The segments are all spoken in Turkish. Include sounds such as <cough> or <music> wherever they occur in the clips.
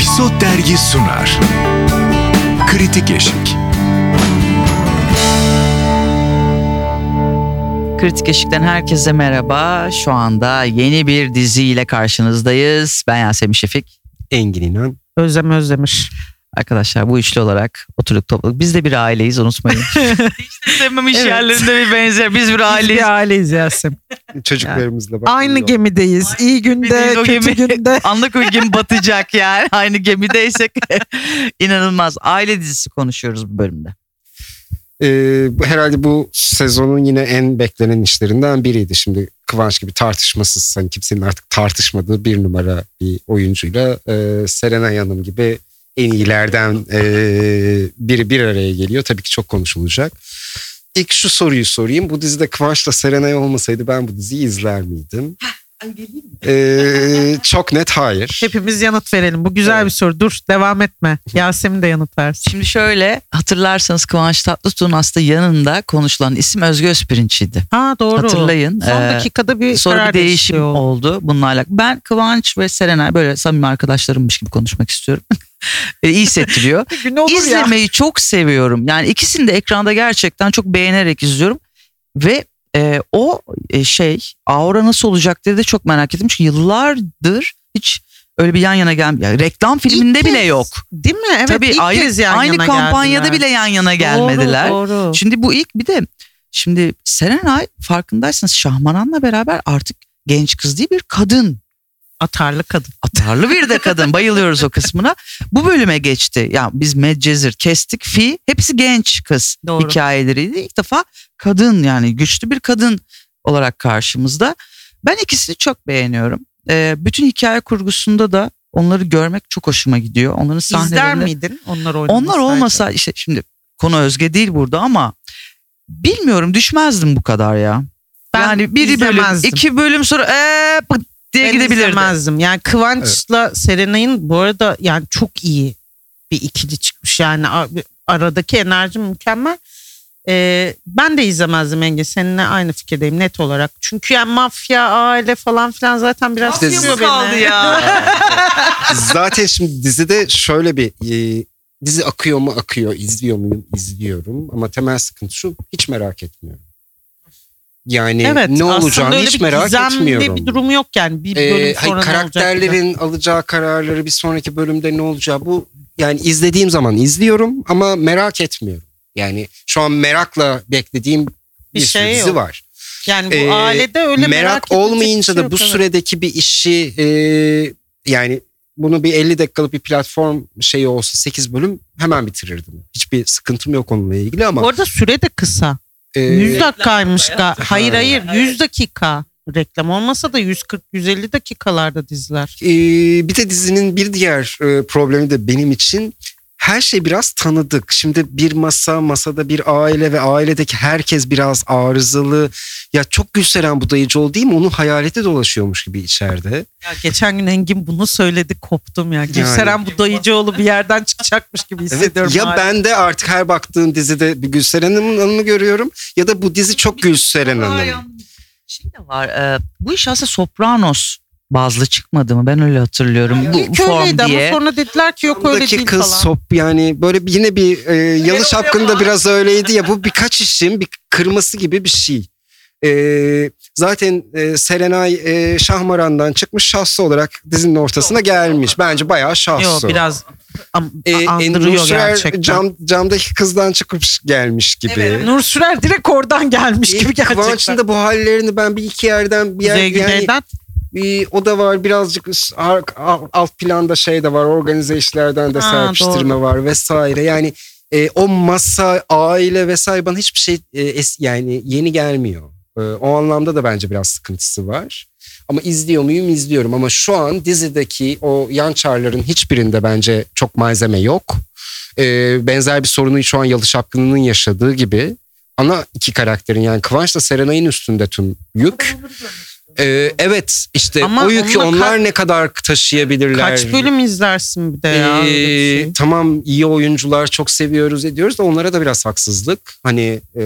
Episod Dergi sunar. Kritik Eşik. Kritik Eşik'ten herkese merhaba. Şu anda yeni bir diziyle karşınızdayız. Ben Yasemin Şefik. Engin İnan. Özlem Özdemiş. Arkadaşlar bu üçlü olarak oturduk topladık. Biz de bir aileyiz unutmayın. <laughs> Hiç de sevmem iş Evet. yerlerinde bir benzer. Biz bir Biz aileyiz. bir aileyiz Yasemin. <laughs> Çocuklarımızla bak. Aynı gemideyiz. İyi günde, o kötü gemi- günde. <laughs> Anlık o gemi batacak yani. Aynı gemideysek inanılmaz. Aile dizisi konuşuyoruz bu bölümde. Ee, bu- herhalde bu sezonun yine en beklenen işlerinden biriydi. Şimdi Kıvanç gibi tartışmasız hani kimsenin artık tartışmadığı bir numara bir oyuncuyla e, Serenay Hanım gibi en iyilerden e, biri bir araya geliyor. Tabii ki çok konuşulacak. İlk şu soruyu sorayım. Bu dizide Kıvanç'la Serenay olmasaydı ben bu diziyi izler miydim? Ee, çok net hayır. Hepimiz yanıt verelim. Bu güzel Evet. bir soru. Dur devam etme. <laughs> Yasemin de yanıt versin. Şimdi şöyle hatırlarsanız Kıvanç Tatlıtuğ'un aslında yanında konuşulan isim Özge Özpirinç'iydi. Ha doğru. Hatırlayın. Son Ee, dakikada bir Sonra karar bir değişim oldu bununla alakalı. Ben Kıvanç ve Serenay böyle samimi arkadaşlarımmış gibi konuşmak istiyorum. <laughs> E, İyi hissettiriyor. <laughs> Olur ya. İzlemeyi çok seviyorum. Yani ikisini de ekranda gerçekten çok beğenerek izliyorum. Ve e, o e, şey aura nasıl olacak diye de çok merak ettim. Çünkü yıllardır hiç öyle bir yan yana gelmiyor. Yani reklam filminde İlk bile kez, yok. Değil mi? Evet Tabii ilk aynı, kez yan aynı yana kampanyada geldiler. bile yan yana gelmediler. Doğru, doğru. Şimdi bu ilk bir de şimdi Serenay farkındaysanız Şahmaran'la beraber artık genç kız değil bir kadın. Atarlı kadın. Atarlı bir de kadın. <laughs> Bayılıyoruz o kısmına. Bu bölüme geçti. Yani biz Medcezir kestik. Fi hepsi genç kız Doğru. hikayeleriydi. İlk defa kadın yani güçlü bir kadın olarak karşımızda. Ben ikisini çok beğeniyorum. Ee, bütün hikaye kurgusunda da onları görmek çok hoşuma gidiyor. Onların İzler sahnelerinde miydin onlar oynamasaydı? onlar olmasa işte şimdi konu Özge değil burada ama bilmiyorum düşmezdim bu kadar ya. Ben yani biri bölüm, iki bölüm sonra ee, pıt izlemezdim. Yani Kıvanç'la Serenay'ın bu arada yani çok iyi bir ikili çıkmış. Yani aradaki enerji mükemmel. Ee, ben de izlemezdim Engin. Seninle aynı fikirdeyim net olarak. Çünkü yani mafya, aile falan filan zaten biraz Mafya mı kaldı beni. ya? <laughs> Zaten şimdi dizide şöyle bir e, dizi akıyor mu akıyor, izliyor muyum izliyorum ama temel sıkıntı şu hiç merak etmiyorum. Yani Evet, ne olacağını hiç merak etmiyorum. bir durum yok yani. Bir Ee, bölüm hayır, sonra ne olacak gibi. karakterlerin alacağı kararları bir sonraki bölümde ne olacağı bu yani izlediğim zaman izliyorum ama merak etmiyorum. Yani şu an merakla beklediğim bir, Bir şey dizi yok. var. Yani bu Ee, ailede öyle merak, merak olmayınca şey da yok, bu evet. süredeki bir işi e, yani bunu bir 50 dakikalık bir platform şeyi olsa 8 bölüm hemen bitirirdim. Hiçbir sıkıntım yok onunla ilgili ama Bu arada süre de kısa. E, 100 dakikaymış. ga- Hayır Ha. hayır 100 dakika. Reklam olmasa da 140-150 dakikalarda diziler. e, bir de dizinin bir diğer e, problemi de benim için her şey biraz tanıdık. Şimdi bir masa, masada bir aile ve ailedeki herkes biraz arızalı. Ya çok Gülseren Budayıcıoğlu değil mi? Onun hayaleti dolaşıyormuş gibi içeride. Ya geçen gün Engin bunu söyledi koptum ya. Gülseren Budayıcıoğlu bir yerden çıkacakmış gibi Evet hissediyorum. ya hala. ben de artık her baktığım dizide bir Gülseren Hanım'ı görüyorum ya da bu dizi çok Gülseren Hanım. Şey de var. e, bu iş aslında Sopranos bazlı çıkmadı mı? Ben öyle hatırlıyorum. Bu İlk form öyleydi diye. ama sonra dediler ki yok öyle değil kız falan. sop yani böyle bir- yine bir e, yanlış hakkında biraz öyleydi ya bu birkaç işin bir kırması gibi bir şey. E, zaten e, Serenay e, Şahmaran'dan çıkmış şahsı olarak dizinin ortasına gelmiş. Bence bayağı şahsı. Yok biraz am- E, e, andırıyor gerçekten. cam, camdaki kızdan çıkmış gelmiş gibi. Nur Sürer direkt oradan gelmiş gibi İlk Kıvanç'ın gerçekten. da bu hallerini ben bir iki yerden bir yer, Kuzey yani, Güney'den bir, o da var birazcık alt planda şey de var organize işlerden de Ha, serpiştirme doğru. var vesaire yani e, o masa aile vesaire bana hiçbir şey e, es- yani yeni gelmiyor. E, o anlamda da bence biraz sıkıntısı var. Ama izliyor muyum izliyorum ama şu an dizideki o yan çarların hiçbirinde bence çok malzeme yok. E, benzer bir sorunu şu an Yalış Hakkı'nın yaşadığı gibi ana iki karakterin yani Kıvanç'la Serenay'ın üstünde tüm yük. Ee, evet işte Ama o yükü onunla onlar ne kadar taşıyabilirler. kaç bölüm izlersin bir de ya. Ee, şey. Tamam iyi oyuncular çok seviyoruz ediyoruz da onlara da biraz haksızlık. Hani e,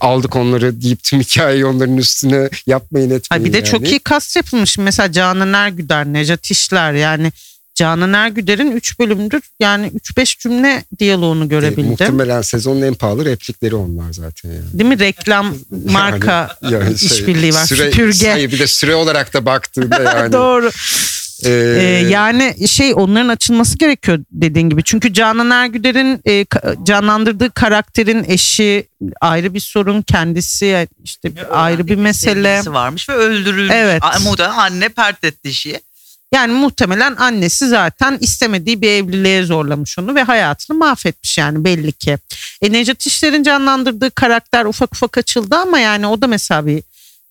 aldık onları deyip tüm hikayeyi onların üstüne yapmayın etmeyin Ay bir de yani. çok iyi kast yapılmış. Mesela Canan Ergüder, Nejat İşler yani Canan Ergüder'in 3 bölümdür yani 3-5 cümle diyaloğunu E, görebildim. muhtemelen sezonun en pahalı replikleri onlar zaten yani. Değil mi? Reklam, <laughs> marka Yani- <laughs> yani şey, işbirliği var. Süre, Süpürge. Hayır bir de süre olarak da baktığında <laughs> yani. Doğru. e, Ee, yani şey onların açılması gerekiyor dediğin gibi. Çünkü Canan Ergüder'in e, canlandırdığı karakterin eşi ayrı bir sorun. Kendisi işte ayrı bir mesele. Varmış ve öldürülmüş. Evet. Ama o da anne pert etti işi. Yani muhtemelen annesi zaten istemediği bir evliliğe zorlamış onu ve hayatını mahvetmiş yani belli ki. E, Necdet İşler'in canlandırdığı karakter ufak ufak açıldı ama yani o da mesela bir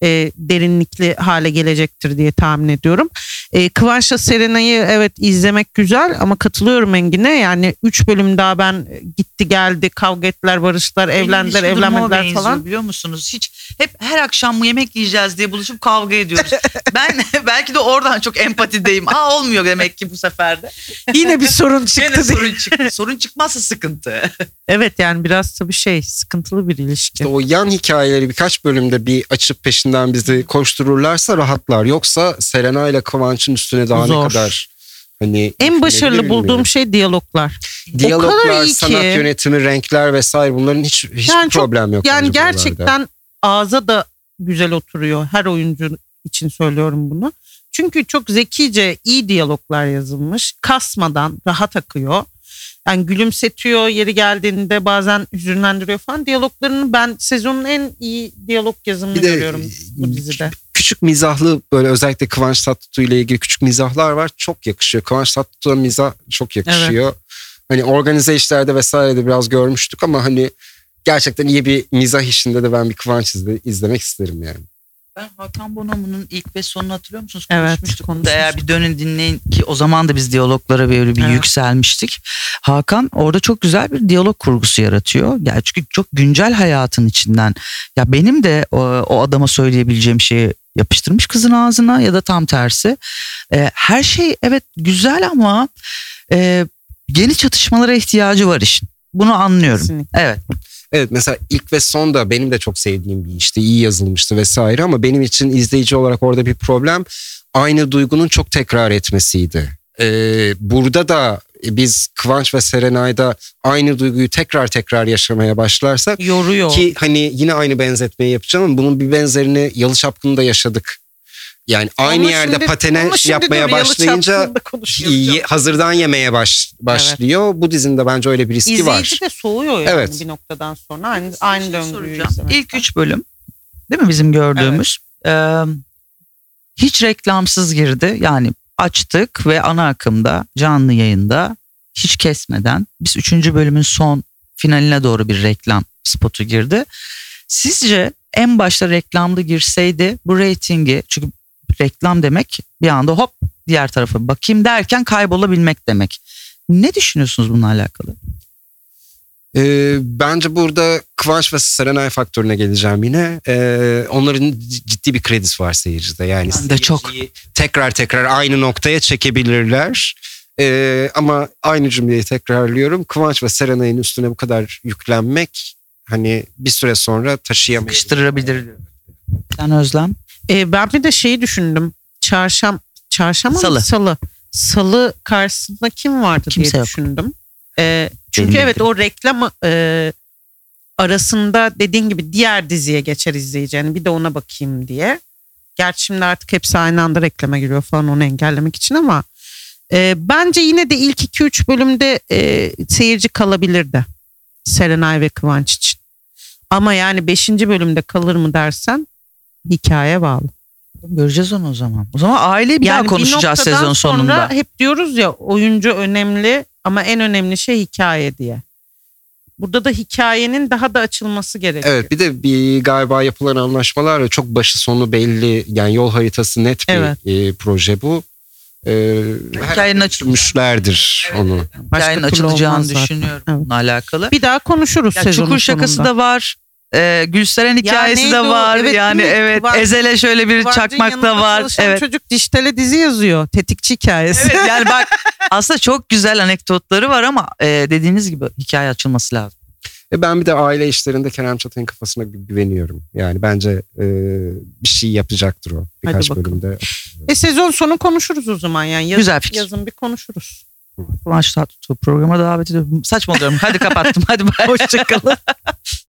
e, derinlikli hale gelecektir diye tahmin ediyorum. E, Kıvanç'la Serenay'ı evet izlemek güzel ama katılıyorum Engin'e. Yani 3 bölüm daha ben e, gitti geldi kavga ettiler barıştılar evlendiler Benim durumuma evlenmediler benziyor, falan. Biliyor musunuz? Hiç hep her akşam mı yemek yiyeceğiz diye buluşup kavga ediyoruz. <laughs> ben <laughs> belki de oradan çok empatideyim. Aa olmuyor demek ki bu sefer de. Yine bir sorun <laughs> Gene çıktı. diye. sorun çıktı. Sorun çıkmazsa sıkıntı. Evet yani biraz tabii şey sıkıntılı bir ilişki. İşte o yan hikayeleri birkaç bölümde bir açıp peşinden bizi koştururlarsa rahatlar. Yoksa Selena ile Kıvanç'ın üstüne daha Zor. ne kadar hani En başarılı bulduğum bilmiyorum. şey diyaloglar. diyaloglar, kadar iyi ki- sanat yönetimi, renkler vesaire bunların hiç hiç Yani çok- problem yok. Yani bence buralarda. gerçekten ağza da güzel oturuyor. Her oyuncu için söylüyorum bunu. Çünkü çok zekice iyi diyaloglar yazılmış. Kasmadan rahat akıyor. Yani gülümsetiyor yeri geldiğinde bazen hüzünlendiriyor falan. Diyaloglarını ben sezonun en iyi diyalog yazımını Bir de, görüyorum bu dizide. Küçük mizahlı böyle özellikle Kıvanç Tatlıtuğ ile ilgili küçük mizahlar var. Çok yakışıyor. Kıvanç Tatlıtuğ'a mizah çok yakışıyor. Hani organize işlerde vesairede biraz görmüştük ama hani gerçekten iyi bir mizah işinde de ben bir Kıvanç izle, izlemek isterim yani. Ben Hakan Bonomo'nun ilk ve sonunu hatırlıyor musunuz? Evet, Konuşmuştuk. konuşmuştuk. Eğer bir dönün dinleyin ki o zaman da biz diyaloglara böyle bir Evet. yükselmiştik. Hakan orada çok güzel bir diyalog kurgusu yaratıyor. Yani çünkü çok güncel hayatın içinden. Ya benim de o, o adama söyleyebileceğim şeyi yapıştırmış kızın ağzına ya da tam tersi. Ee, her şey evet güzel ama e, yeni çatışmalara ihtiyacı var işin. Bunu anlıyorum. Kesinlikle. Evet. Evet mesela ilk ve son da benim de çok sevdiğim bir işti. iyi yazılmıştı vesaire ama benim için izleyici olarak orada bir problem aynı duygunun çok tekrar etmesiydi. Ee, burada da biz Kıvanç ve Serenay'da aynı duyguyu tekrar tekrar yaşamaya başlarsak Yoruyor. ki hani yine aynı benzetmeyi yapacağım ama bunun bir benzerini Yalı Çapkını'nda yaşadık. Yani aynı Ama yerde şimdi- patene yapmaya başlayınca ye- hazırdan yemeye baş, başlıyor. Bu dizinde bence öyle bir riski İzleyici var. de soğuyor yani Evet. bir noktadan sonra. Aynı, aynı Bir şey döngüyü. İlk üç bölüm değil mi bizim gördüğümüz? Ee, hiç reklamsız girdi. Yani açtık ve ana akımda canlı yayında hiç kesmeden biz üçüncü bölümün son finaline doğru bir reklam spotu girdi. Sizce en başta reklamlı girseydi bu reytingi çünkü reklam demek bir anda hop diğer tarafa bakayım derken kaybolabilmek demek. Ne düşünüyorsunuz bununla alakalı? Ee, bence burada Kıvanç ve Serenay faktörüne geleceğim yine. Ee, onların ciddi bir kredisi var seyircide. Yani Ben de çok. tekrar tekrar aynı noktaya çekebilirler. Ee, ama aynı cümleyi tekrarlıyorum. Kıvanç ve Serenay'ın üstüne bu kadar yüklenmek hani bir süre sonra taşıyamayız. Sıkıştırabilir. Sen Özlem? Ee, ben bir de şeyi düşündüm. Çarşam, çarşamba Salı. mı? Salı. Salı karşısında kim vardı Kimse diye yok. düşündüm. Ee, çünkü Benim evet de. o reklam e, arasında dediğin gibi diğer diziye geçer izleyici. Yani bir de ona bakayım diye. Gerçi şimdi artık hepsi aynı anda reklama giriyor falan onu engellemek için ama e, bence yine de ilk 2-3 bölümde e, seyirci kalabilirdi. Serenay ve Kıvanç için. Ama yani 5. bölümde kalır mı dersen hikaye bağlı. Göreceğiz onu o zaman. O zaman aileyi bir daha bir konuşacağız noktadan sezon sonra sonunda. hep diyoruz ya oyuncu önemli ama en önemli şey hikaye diye. Burada da hikayenin daha da açılması gerekiyor. Evet bir de bir galiba yapılan anlaşmalarla çok başı sonu belli yani yol haritası net bir Evet. e, proje bu. Ee, Hikayenin açılacağını- düşünmüşlerdir onu. Başka Hikayenin açılacağını düşünüyorum Evet. bununla alakalı. Bir daha konuşuruz Ya sezonun Çukur şakası sonunda. da var. Ee, Gülseren hikayesi neydi de o? var. Evet, yani değil mi? evet Kıvanç- Ezel'e şöyle bir Kıvanç'ın çakmak da var. çalışan Evet. çocuk dijitale dizi yazıyor. Tetikçi hikayesi. Evet yani <laughs> bak aslında çok güzel anekdotları var ama e, dediğiniz gibi hikaye açılması lazım. E ben bir de aile işlerinde Kerem Çatay'ın kafasına gü- güveniyorum. Yani bence e, bir şey yapacaktır o birkaç bakalım. bölümde. E sezon sonu konuşuruz o zaman yani. Yazın, Güzel fikir. Yazın bir konuşuruz. Kıvanç Tatlıtuğ programa davet ediyorum. Saçmalıyorum. Hadi kapattım. Hadi bay. <laughs> Hoşçakalın. <laughs>